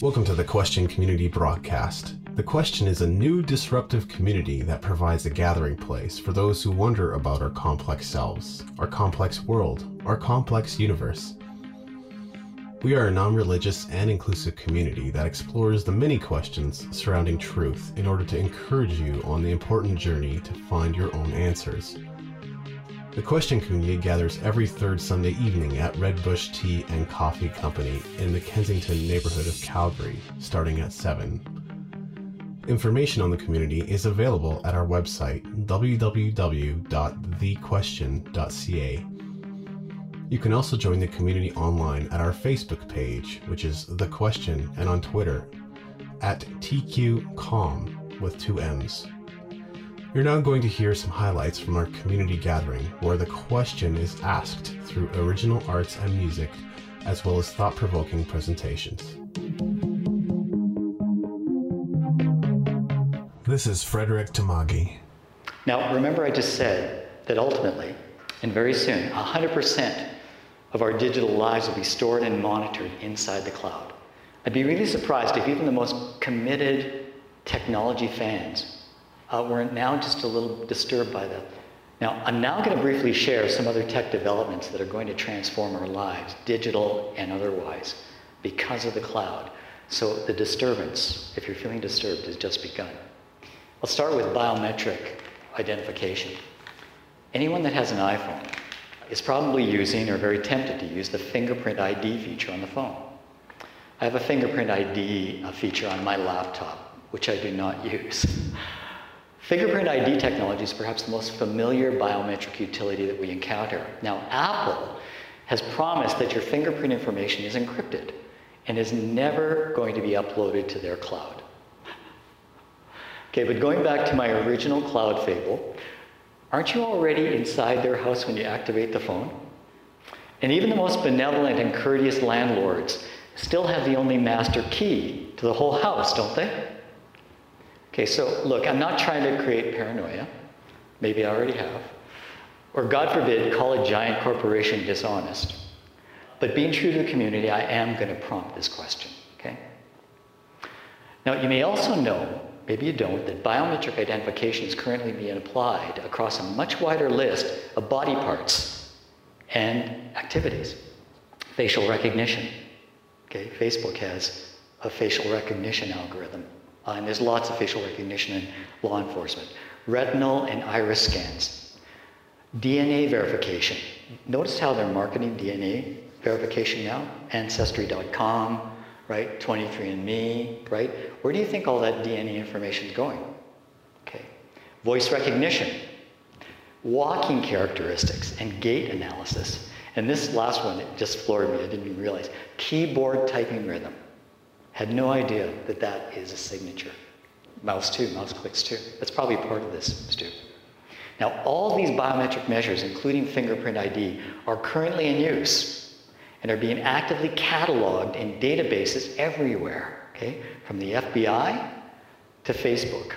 Welcome to the Question Community Broadcast. The Question is a new disruptive community that provides a gathering place for those who wonder about our complex selves, our complex world, our complex universe. We are a non religious and inclusive community that explores the many questions surrounding truth in order to encourage you on the important journey to find your own answers. The Question Community gathers every third Sunday evening at Redbush Tea and Coffee Company in the Kensington neighborhood of Calgary, starting at 7. Information on the community is available at our website www.thequestion.ca. You can also join the community online at our Facebook page, which is The Question, and on Twitter at TQComm with two M's. You're now going to hear some highlights from our community gathering, where the question is asked through original arts and music, as well as thought provoking presentations. This is Frederick Tamagi. Now, remember, I just said that ultimately, and very soon, 100% of our digital lives will be stored and monitored inside the cloud. I'd be really surprised if even the most committed technology fans uh, we're now just a little disturbed by that. Now, I'm now going to briefly share some other tech developments that are going to transform our lives, digital and otherwise, because of the cloud. So the disturbance, if you're feeling disturbed, has just begun. I'll start with biometric identification. Anyone that has an iPhone is probably using or very tempted to use the fingerprint ID feature on the phone. I have a fingerprint ID feature on my laptop, which I do not use. Fingerprint ID technology is perhaps the most familiar biometric utility that we encounter. Now, Apple has promised that your fingerprint information is encrypted and is never going to be uploaded to their cloud. Okay, but going back to my original cloud fable, aren't you already inside their house when you activate the phone? And even the most benevolent and courteous landlords still have the only master key to the whole house, don't they? Okay, so look, I'm not trying to create paranoia. Maybe I already have. Or, God forbid, call a giant corporation dishonest. But being true to the community, I am going to prompt this question, okay? Now, you may also know, maybe you don't, that biometric identification is currently being applied across a much wider list of body parts and activities. Facial recognition. Okay, Facebook has a facial recognition algorithm uh, and there's lots of facial recognition in law enforcement. Retinal and iris scans. DNA verification. Notice how they're marketing DNA verification now? Ancestry.com, right? 23andMe, right? Where do you think all that DNA information is going? Okay. Voice recognition, walking characteristics, and gait analysis. And this last one, it just floored me. I didn't even realize. Keyboard typing rhythm. Had no idea that that is a signature. Mouse too, mouse clicks too. That's probably part of this, Stu. Now, all these biometric measures, including fingerprint ID, are currently in use and are being actively cataloged in databases everywhere, okay? From the FBI to Facebook.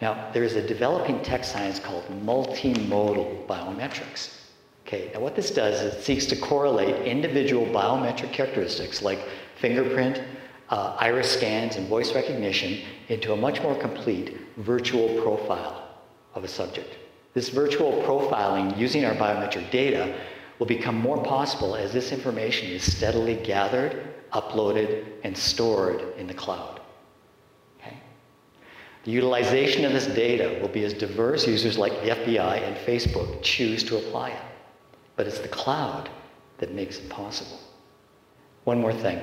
Now, there is a developing tech science called multimodal biometrics. Okay, now what this does is it seeks to correlate individual biometric characteristics like fingerprint, uh, iris scans, and voice recognition into a much more complete virtual profile of a subject. This virtual profiling using our biometric data will become more possible as this information is steadily gathered, uploaded, and stored in the cloud. Okay? The utilization of this data will be as diverse users like the FBI and Facebook choose to apply it. But it's the cloud that makes it possible. One more thing.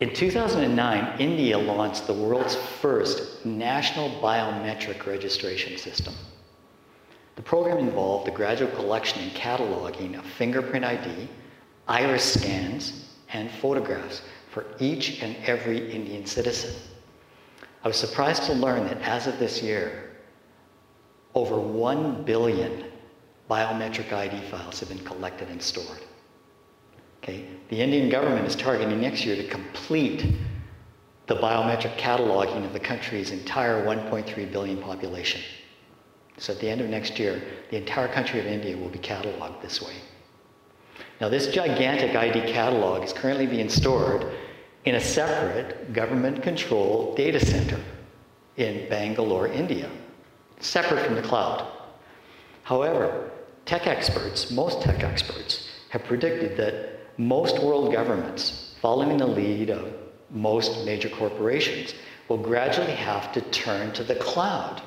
In 2009, India launched the world's first national biometric registration system. The program involved the gradual collection and cataloging of fingerprint ID, iris scans, and photographs for each and every Indian citizen. I was surprised to learn that as of this year, over 1 billion biometric ID files have been collected and stored. Okay? The Indian government is targeting next year to complete the biometric cataloging of the country's entire 1.3 billion population. So at the end of next year, the entire country of India will be cataloged this way. Now, this gigantic ID catalog is currently being stored in a separate government controlled data center in Bangalore, India, separate from the cloud. However, tech experts, most tech experts, have predicted that most world governments, following the lead of most major corporations, will gradually have to turn to the cloud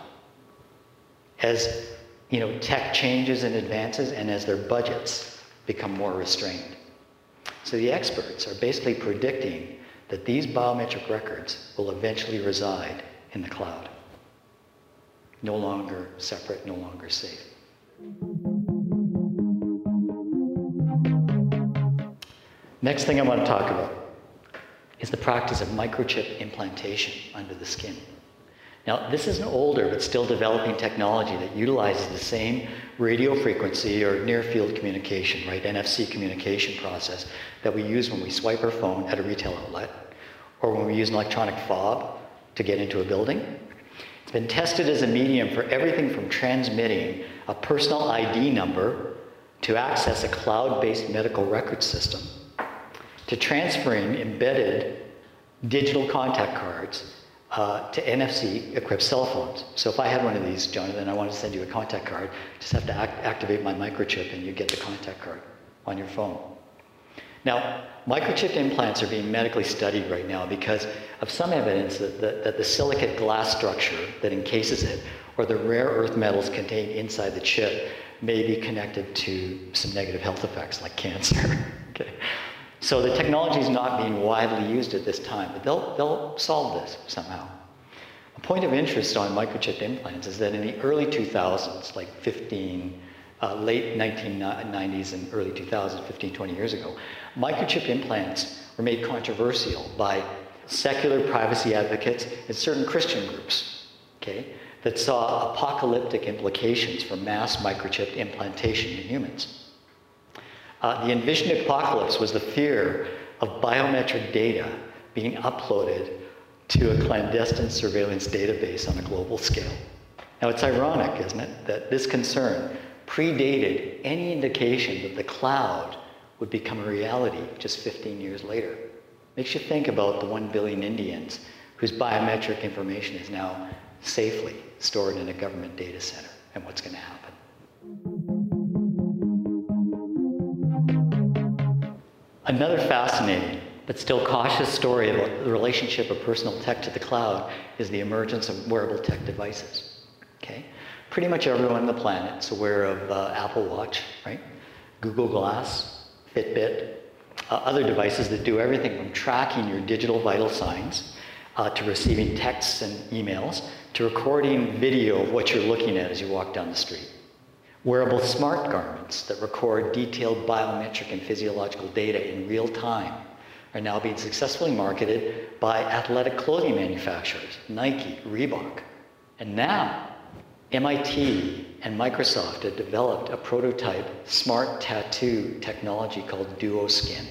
as you know, tech changes and advances and as their budgets become more restrained. So the experts are basically predicting that these biometric records will eventually reside in the cloud. No longer separate, no longer safe. Next thing I want to talk about is the practice of microchip implantation under the skin. Now, this is an older but still developing technology that utilizes the same radio frequency or near field communication, right, NFC communication process that we use when we swipe our phone at a retail outlet or when we use an electronic fob to get into a building. It's been tested as a medium for everything from transmitting a personal ID number to access a cloud based medical record system to transferring embedded digital contact cards uh, to NFC equipped cell phones. So if I had one of these, Jonathan, I wanted to send you a contact card, just have to act- activate my microchip and you get the contact card on your phone. Now, microchip implants are being medically studied right now because of some evidence that, that, that the silicate glass structure that encases it or the rare earth metals contained inside the chip may be connected to some negative health effects like cancer. okay. So the technology is not being widely used at this time, but they'll, they'll solve this somehow. A point of interest on microchip implants is that in the early 2000s, like 15, uh, late 1990s and early 2000s, 15, 20 years ago, microchip implants were made controversial by secular privacy advocates and certain Christian groups, okay, that saw apocalyptic implications for mass microchip implantation in humans. Uh, the envisioned apocalypse was the fear of biometric data being uploaded to a clandestine surveillance database on a global scale. Now, it's ironic, isn't it, that this concern predated any indication that the cloud would become a reality just 15 years later. Makes you think about the 1 billion Indians whose biometric information is now safely stored in a government data center and what's going to happen. Another fascinating but still cautious story about the relationship of personal tech to the cloud is the emergence of wearable tech devices. Okay? Pretty much everyone on the planet is aware of uh, Apple Watch, right? Google Glass, Fitbit, uh, other devices that do everything from tracking your digital vital signs uh, to receiving texts and emails to recording video of what you're looking at as you walk down the street. Wearable smart garments that record detailed biometric and physiological data in real time are now being successfully marketed by athletic clothing manufacturers, Nike, Reebok. And now, MIT and Microsoft have developed a prototype smart tattoo technology called DuoSkin.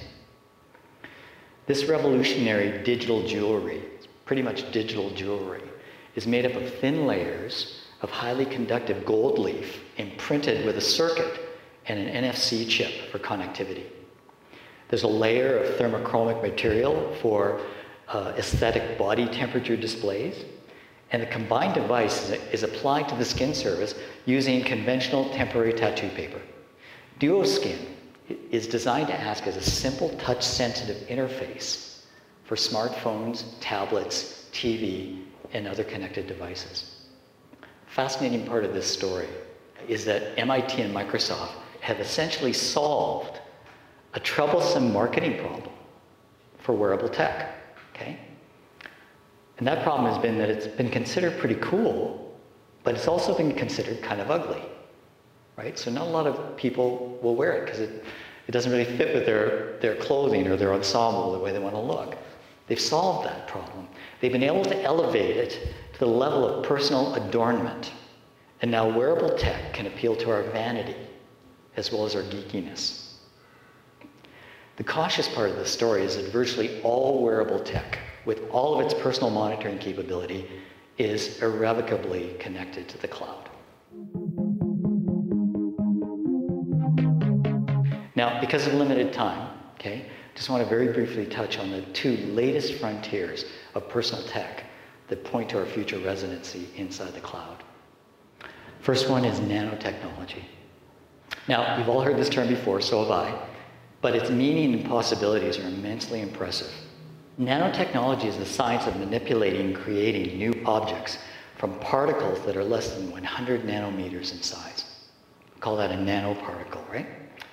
This revolutionary digital jewelry, pretty much digital jewelry, is made up of thin layers of highly conductive gold leaf imprinted with a circuit and an NFC chip for connectivity. There's a layer of thermochromic material for uh, aesthetic body temperature displays, and the combined device is applied to the skin surface using conventional temporary tattoo paper. DuoSkin is designed to act as a simple touch-sensitive interface for smartphones, tablets, TV, and other connected devices fascinating part of this story is that MIT and Microsoft have essentially solved a troublesome marketing problem for wearable tech. Okay? And that problem has been that it's been considered pretty cool, but it's also been considered kind of ugly. Right? So not a lot of people will wear it because it, it doesn't really fit with their, their clothing or their ensemble the way they want to look. They've solved that problem. They've been able to elevate it to the level of personal adornment. And now wearable tech can appeal to our vanity as well as our geekiness. The cautious part of the story is that virtually all wearable tech, with all of its personal monitoring capability, is irrevocably connected to the cloud. Now, because of limited time, okay, just want to very briefly touch on the two latest frontiers of personal tech that point to our future residency inside the cloud. First one is nanotechnology. Now, you've all heard this term before, so have I, but its meaning and possibilities are immensely impressive. Nanotechnology is the science of manipulating and creating new objects from particles that are less than 100 nanometers in size. We call that a nanoparticle, right?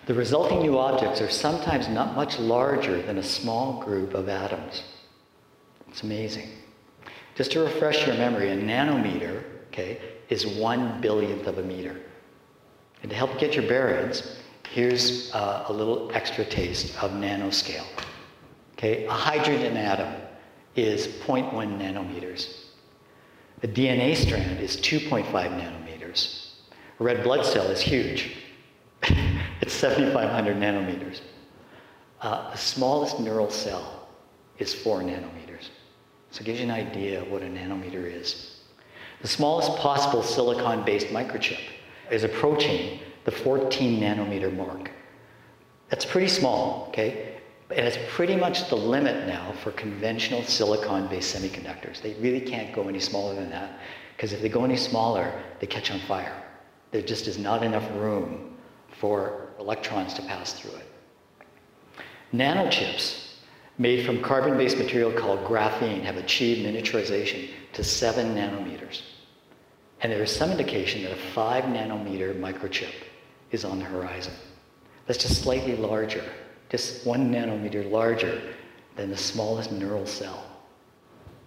The resulting new objects are sometimes not much larger than a small group of atoms. It's amazing. Just to refresh your memory, a nanometer, okay, is one billionth of a meter. And to help get your bearings, here's uh, a little extra taste of nanoscale. Okay, a hydrogen atom is 0.1 nanometers. A DNA strand is 2.5 nanometers. A red blood cell is huge. it's 7,500 nanometers. Uh, the smallest neural cell is 4 nanometers. So it gives you an idea of what a nanometer is. The smallest possible silicon-based microchip is approaching the 14 nanometer mark. That's pretty small, okay? And it's pretty much the limit now for conventional silicon-based semiconductors. They really can't go any smaller than that, because if they go any smaller, they catch on fire. There just is not enough room for electrons to pass through it. Nanochips made from carbon-based material called graphene have achieved miniaturization to seven nanometers. And there is some indication that a five nanometer microchip is on the horizon. That's just slightly larger, just one nanometer larger than the smallest neural cell.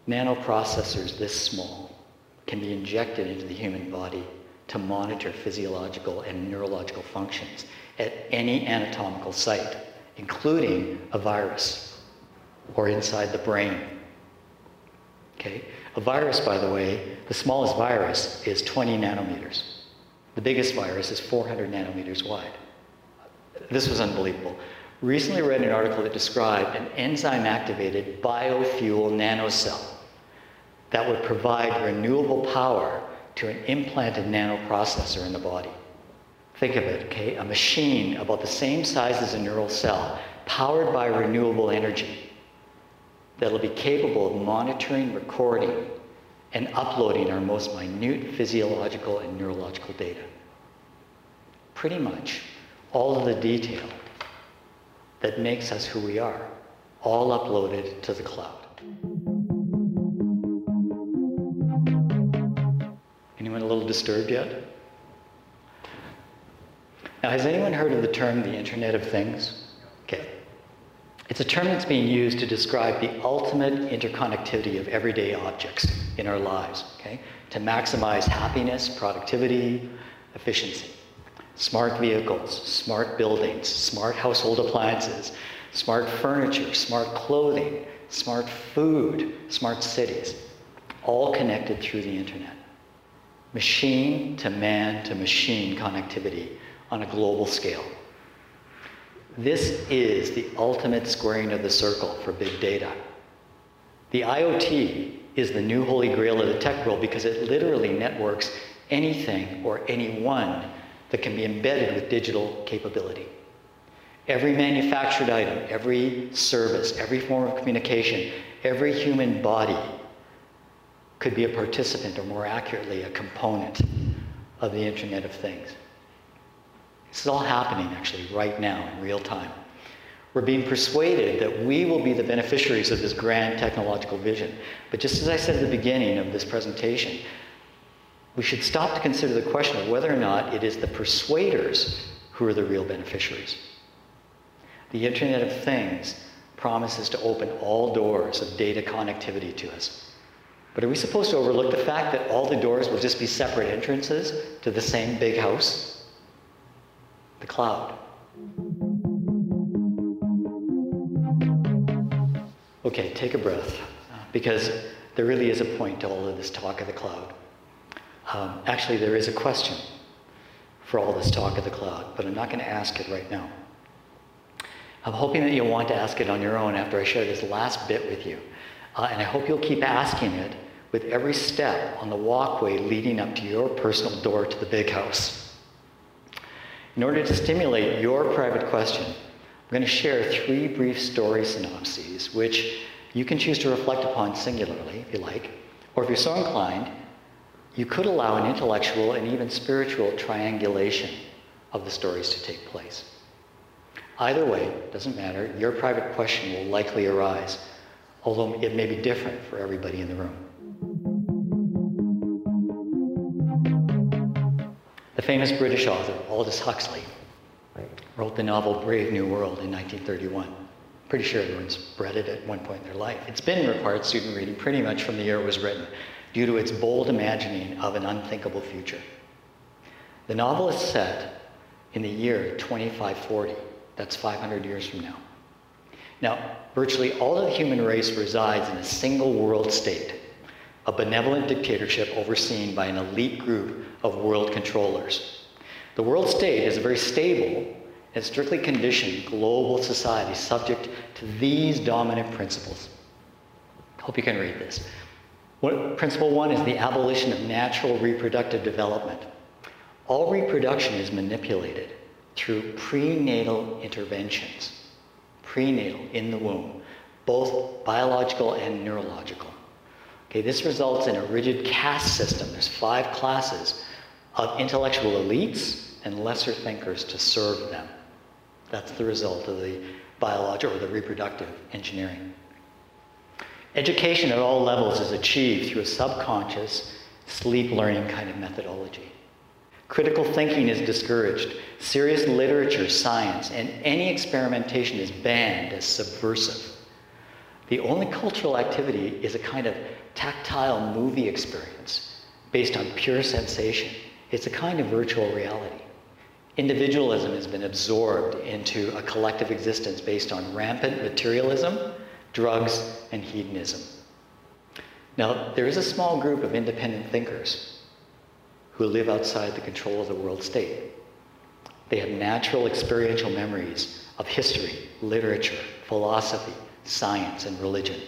Nanoprocessors this small can be injected into the human body to monitor physiological and neurological functions at any anatomical site, including a virus or inside the brain. Okay? A virus, by the way, the smallest virus is 20 nanometers. The biggest virus is 400 nanometers wide. This was unbelievable. Recently read an article that described an enzyme activated biofuel nanocell that would provide renewable power to an implanted nanoprocessor in the body. Think of it, okay? A machine about the same size as a neural cell, powered by renewable energy, that'll be capable of monitoring, recording, and uploading our most minute physiological and neurological data. Pretty much all of the detail that makes us who we are, all uploaded to the cloud. Anyone a little disturbed yet? Now, has anyone heard of the term the Internet of Things? It's a term that's being used to describe the ultimate interconnectivity of everyday objects in our lives, okay? To maximize happiness, productivity, efficiency. Smart vehicles, smart buildings, smart household appliances, smart furniture, smart clothing, smart food, smart cities, all connected through the internet. Machine to man to machine connectivity on a global scale. This is the ultimate squaring of the circle for big data. The IoT is the new holy grail of the tech world because it literally networks anything or anyone that can be embedded with digital capability. Every manufactured item, every service, every form of communication, every human body could be a participant, or more accurately, a component of the Internet of Things. This is all happening actually right now in real time. We're being persuaded that we will be the beneficiaries of this grand technological vision. But just as I said at the beginning of this presentation, we should stop to consider the question of whether or not it is the persuaders who are the real beneficiaries. The Internet of Things promises to open all doors of data connectivity to us. But are we supposed to overlook the fact that all the doors will just be separate entrances to the same big house? The cloud. Okay, take a breath, because there really is a point to all of this talk of the cloud. Um, actually, there is a question for all this talk of the cloud, but I'm not going to ask it right now. I'm hoping that you'll want to ask it on your own after I share this last bit with you. Uh, and I hope you'll keep asking it with every step on the walkway leading up to your personal door to the big house. In order to stimulate your private question, I'm going to share three brief story synopses, which you can choose to reflect upon singularly, if you like, or if you're so inclined, you could allow an intellectual and even spiritual triangulation of the stories to take place. Either way, doesn't matter, your private question will likely arise, although it may be different for everybody in the room. The famous British author Aldous Huxley wrote the novel Brave New World in 1931. Pretty sure everyone's read it at one point in their life. It's been required student reading pretty much from the year it was written due to its bold imagining of an unthinkable future. The novel is set in the year 2540. That's 500 years from now. Now, virtually all of the human race resides in a single world state, a benevolent dictatorship overseen by an elite group of world controllers. The world state is a very stable and strictly conditioned global society subject to these dominant principles. Hope you can read this. What, principle one is the abolition of natural reproductive development. All reproduction is manipulated through prenatal interventions, prenatal in the womb, both biological and neurological. Okay, this results in a rigid caste system. There's five classes of intellectual elites and lesser thinkers to serve them. That's the result of the biological or the reproductive engineering. Education at all levels is achieved through a subconscious sleep learning kind of methodology. Critical thinking is discouraged. Serious literature, science, and any experimentation is banned as subversive. The only cultural activity is a kind of tactile movie experience based on pure sensation. It's a kind of virtual reality. Individualism has been absorbed into a collective existence based on rampant materialism, drugs, and hedonism. Now, there is a small group of independent thinkers who live outside the control of the world state. They have natural experiential memories of history, literature, philosophy, science, and religion.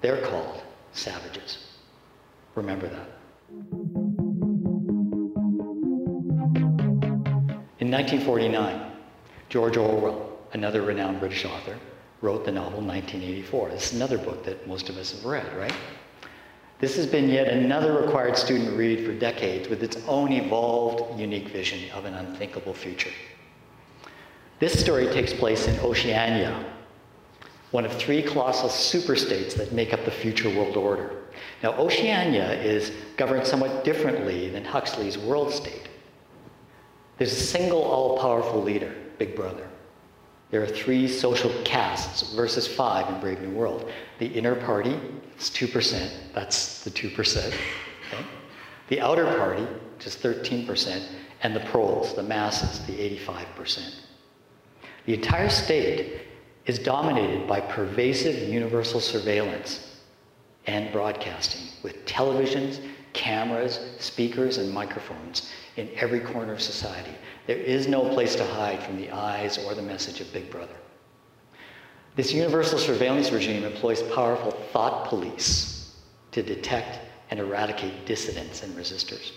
They're called savages. Remember that. In 1949, George Orwell, another renowned British author, wrote the novel 1984. This is another book that most of us have read, right? This has been yet another required student read for decades with its own evolved, unique vision of an unthinkable future. This story takes place in Oceania, one of three colossal superstates that make up the future world order. Now, Oceania is governed somewhat differently than Huxley's world state. There's a single all powerful leader, Big Brother. There are three social castes versus five in Brave New World. The inner party is 2%, that's the 2%. Okay? The outer party, which is 13%, and the proles, the masses, the 85%. The entire state is dominated by pervasive universal surveillance and broadcasting with televisions, cameras, speakers, and microphones in every corner of society. There is no place to hide from the eyes or the message of Big Brother. This universal surveillance regime employs powerful thought police to detect and eradicate dissidents and resistors.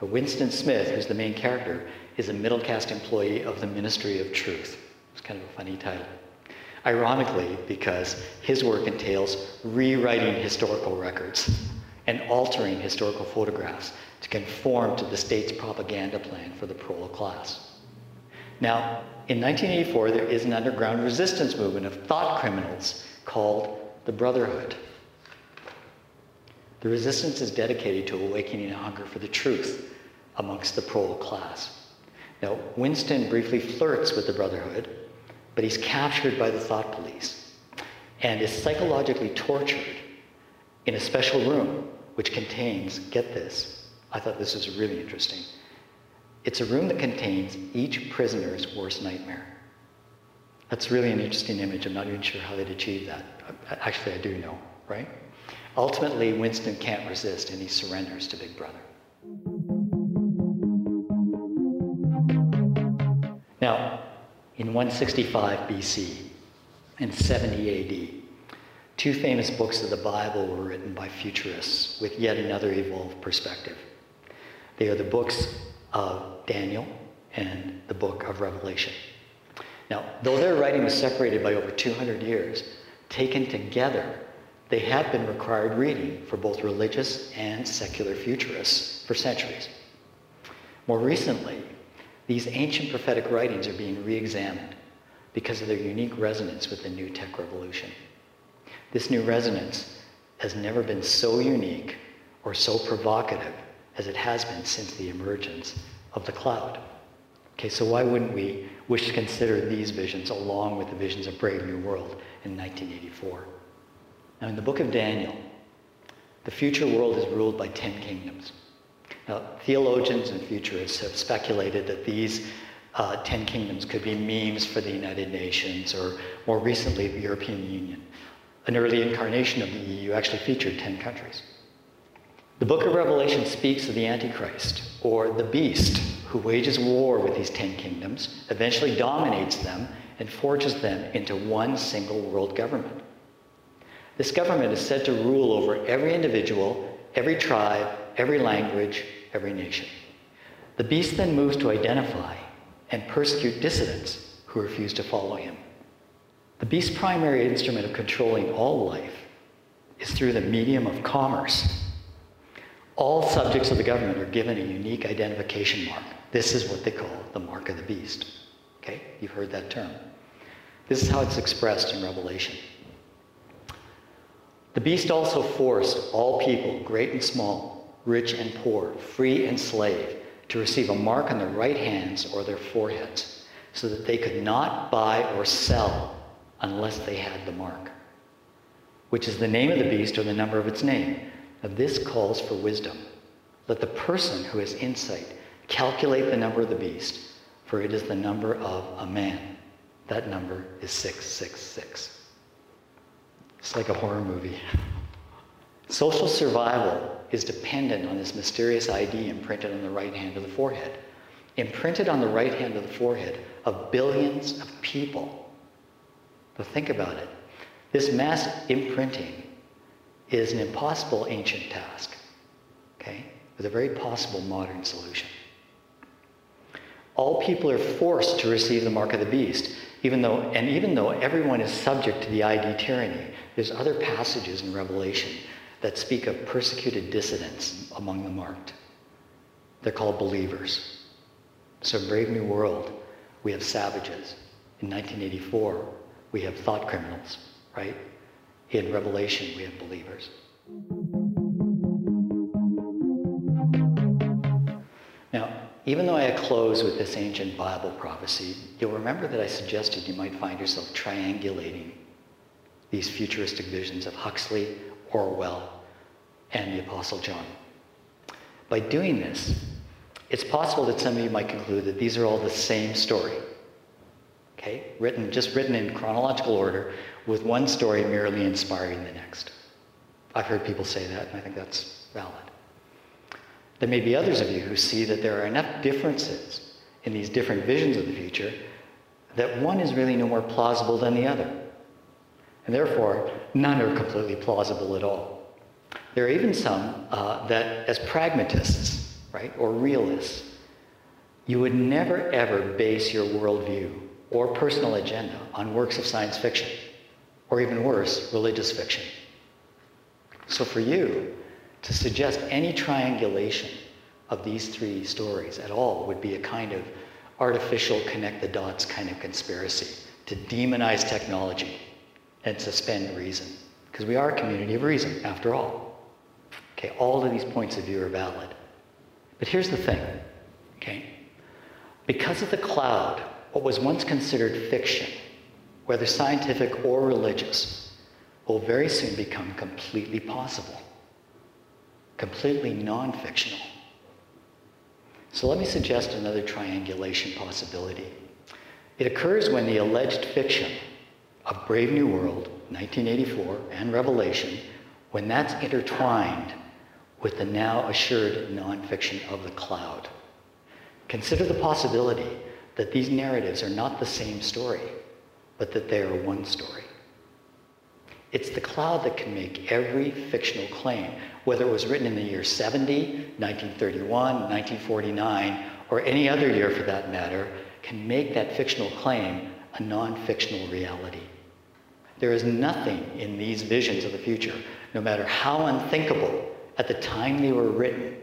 Winston Smith, who's the main character, is a middle caste employee of the Ministry of Truth. It's kind of a funny title. Ironically, because his work entails rewriting historical records and altering historical photographs to conform to the state's propaganda plan for the prole class. Now, in 1984, there is an underground resistance movement of thought criminals called the Brotherhood. The resistance is dedicated to awakening a hunger for the truth amongst the prole class. Now, Winston briefly flirts with the Brotherhood, but he's captured by the thought police and is psychologically tortured in a special room which contains, get this, I thought this was really interesting. It's a room that contains each prisoner's worst nightmare. That's really an interesting image. I'm not even sure how they'd achieve that. Actually, I do know, right? Ultimately, Winston can't resist and he surrenders to Big Brother. Now, in 165 BC and 70 AD, Two famous books of the Bible were written by futurists with yet another evolved perspective. They are the books of Daniel and the book of Revelation. Now, though their writing was separated by over 200 years, taken together, they have been required reading for both religious and secular futurists for centuries. More recently, these ancient prophetic writings are being re examined because of their unique resonance with the new tech revolution. This new resonance has never been so unique or so provocative as it has been since the emergence of the cloud. Okay, so why wouldn't we wish to consider these visions along with the visions of Brave New World in 1984? Now, in the book of Daniel, the future world is ruled by ten kingdoms. Now, theologians and futurists have speculated that these uh, ten kingdoms could be memes for the United Nations or more recently the European Union. An early incarnation of the EU actually featured ten countries. The book of Revelation speaks of the Antichrist, or the beast, who wages war with these ten kingdoms, eventually dominates them, and forges them into one single world government. This government is said to rule over every individual, every tribe, every language, every nation. The beast then moves to identify and persecute dissidents who refuse to follow him. The beast's primary instrument of controlling all life is through the medium of commerce. All subjects of the government are given a unique identification mark. This is what they call the mark of the beast. Okay, you've heard that term. This is how it's expressed in Revelation. The beast also forced all people, great and small, rich and poor, free and slave, to receive a mark on their right hands or their foreheads, so that they could not buy or sell unless they had the mark, which is the name of the beast or the number of its name. Now, this calls for wisdom. Let the person who has insight calculate the number of the beast, for it is the number of a man. That number is 666. It's like a horror movie. Social survival is dependent on this mysterious ID imprinted on the right hand of the forehead. Imprinted on the right hand of the forehead of billions of people. But think about it. This mass imprinting is an impossible ancient task, okay, with a very possible modern solution. All people are forced to receive the mark of the beast, even though, and even though everyone is subject to the ID tyranny, there's other passages in Revelation that speak of persecuted dissidents among the marked. They're called believers. So Brave New World, we have savages. In 1984, we have thought criminals, right? In Revelation, we have believers. Now, even though I close with this ancient Bible prophecy, you'll remember that I suggested you might find yourself triangulating these futuristic visions of Huxley, Orwell, and the Apostle John. By doing this, it's possible that some of you might conclude that these are all the same story. Okay? Written, just written in chronological order, with one story merely inspiring the next. I've heard people say that, and I think that's valid. There may be others of you who see that there are enough differences in these different visions of the future that one is really no more plausible than the other. And therefore, none are completely plausible at all. There are even some uh, that, as pragmatists, right, or realists, you would never ever base your worldview or personal agenda on works of science fiction, or even worse, religious fiction. So for you, to suggest any triangulation of these three stories at all would be a kind of artificial connect the dots kind of conspiracy to demonize technology and suspend reason. Because we are a community of reason, after all. Okay, all of these points of view are valid. But here's the thing, okay? Because of the cloud, what was once considered fiction, whether scientific or religious, will very soon become completely possible, completely non fictional. So let me suggest another triangulation possibility. It occurs when the alleged fiction of Brave New World, 1984, and Revelation, when that's intertwined with the now assured nonfiction of the cloud. Consider the possibility that these narratives are not the same story, but that they are one story. It's the cloud that can make every fictional claim, whether it was written in the year 70, 1931, 1949, or any other year for that matter, can make that fictional claim a non fictional reality. There is nothing in these visions of the future, no matter how unthinkable at the time they were written,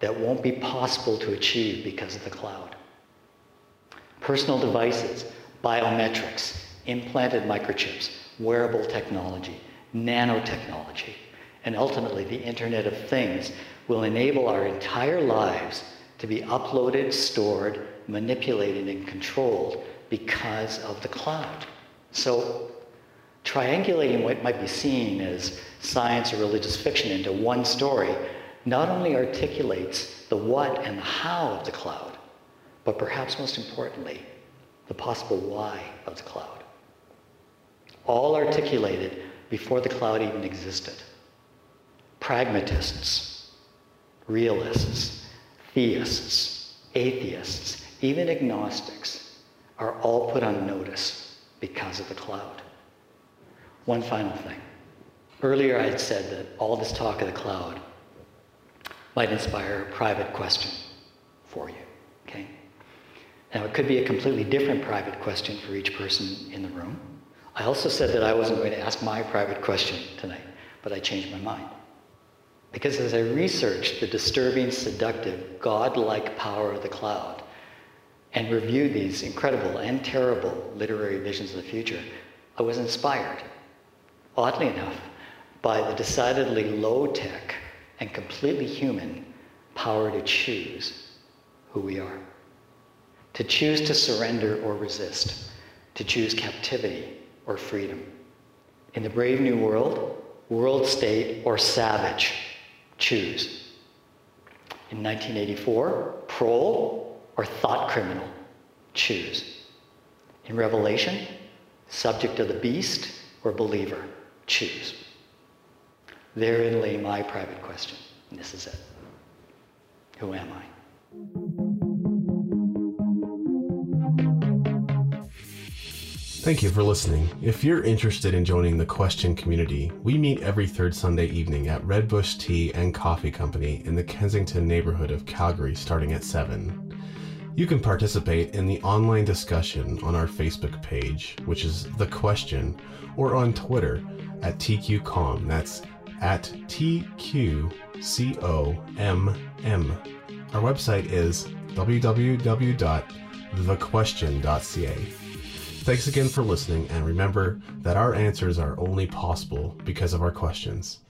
that won't be possible to achieve because of the cloud. Personal devices, biometrics, implanted microchips, wearable technology, nanotechnology, and ultimately the Internet of Things will enable our entire lives to be uploaded, stored, manipulated, and controlled because of the cloud. So, triangulating what might be seen as science or religious fiction into one story not only articulates the what and the how of the cloud, but perhaps most importantly, the possible why of the cloud. All articulated before the cloud even existed. Pragmatists, realists, theists, atheists, even agnostics are all put on notice because of the cloud. One final thing. Earlier I had said that all this talk of the cloud might inspire a private question for you. Okay? Now, it could be a completely different private question for each person in the room. I also said that I wasn't going to ask my private question tonight, but I changed my mind. Because as I researched the disturbing, seductive, godlike power of the cloud and reviewed these incredible and terrible literary visions of the future, I was inspired, oddly enough, by the decidedly low tech and completely human power to choose who we are. To choose to surrender or resist, to choose captivity or freedom. In the brave new world, world state or savage, choose. In 1984, prole or thought criminal, choose. In Revelation, subject of the beast or believer, choose. Therein lay my private question, and this is it. Who am I? Thank you for listening. If you're interested in joining the question community, we meet every third Sunday evening at Redbush Tea and Coffee Company in the Kensington neighborhood of Calgary starting at 7. You can participate in the online discussion on our Facebook page, which is The Question, or on Twitter at TQComm. That's at TQCOMM. Our website is www.thequestion.ca. Thanks again for listening, and remember that our answers are only possible because of our questions.